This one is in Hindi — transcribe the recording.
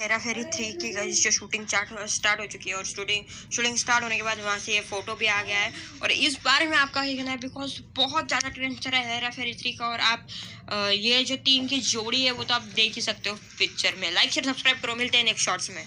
हेरा फेरी थ्री की गई जो शूटिंग स्टार्ट हो चुकी है और शूटिंग शूटिंग स्टार्ट होने के बाद वहाँ से ये फ़ोटो भी आ गया है। और इस बारे में आपका क्या कहना है बिकॉज़ बहुत ज़्यादा ट्रेंड चल रहा है हेरा फेरी थ्री का और आप ये जो टीम की जोड़ी है वो तो आप देख ही सकते हो पिक्चर में। लाइक शेयर सब्सक्राइब करो। मिलते हैं नेक्स्ट शॉर्ट्स में।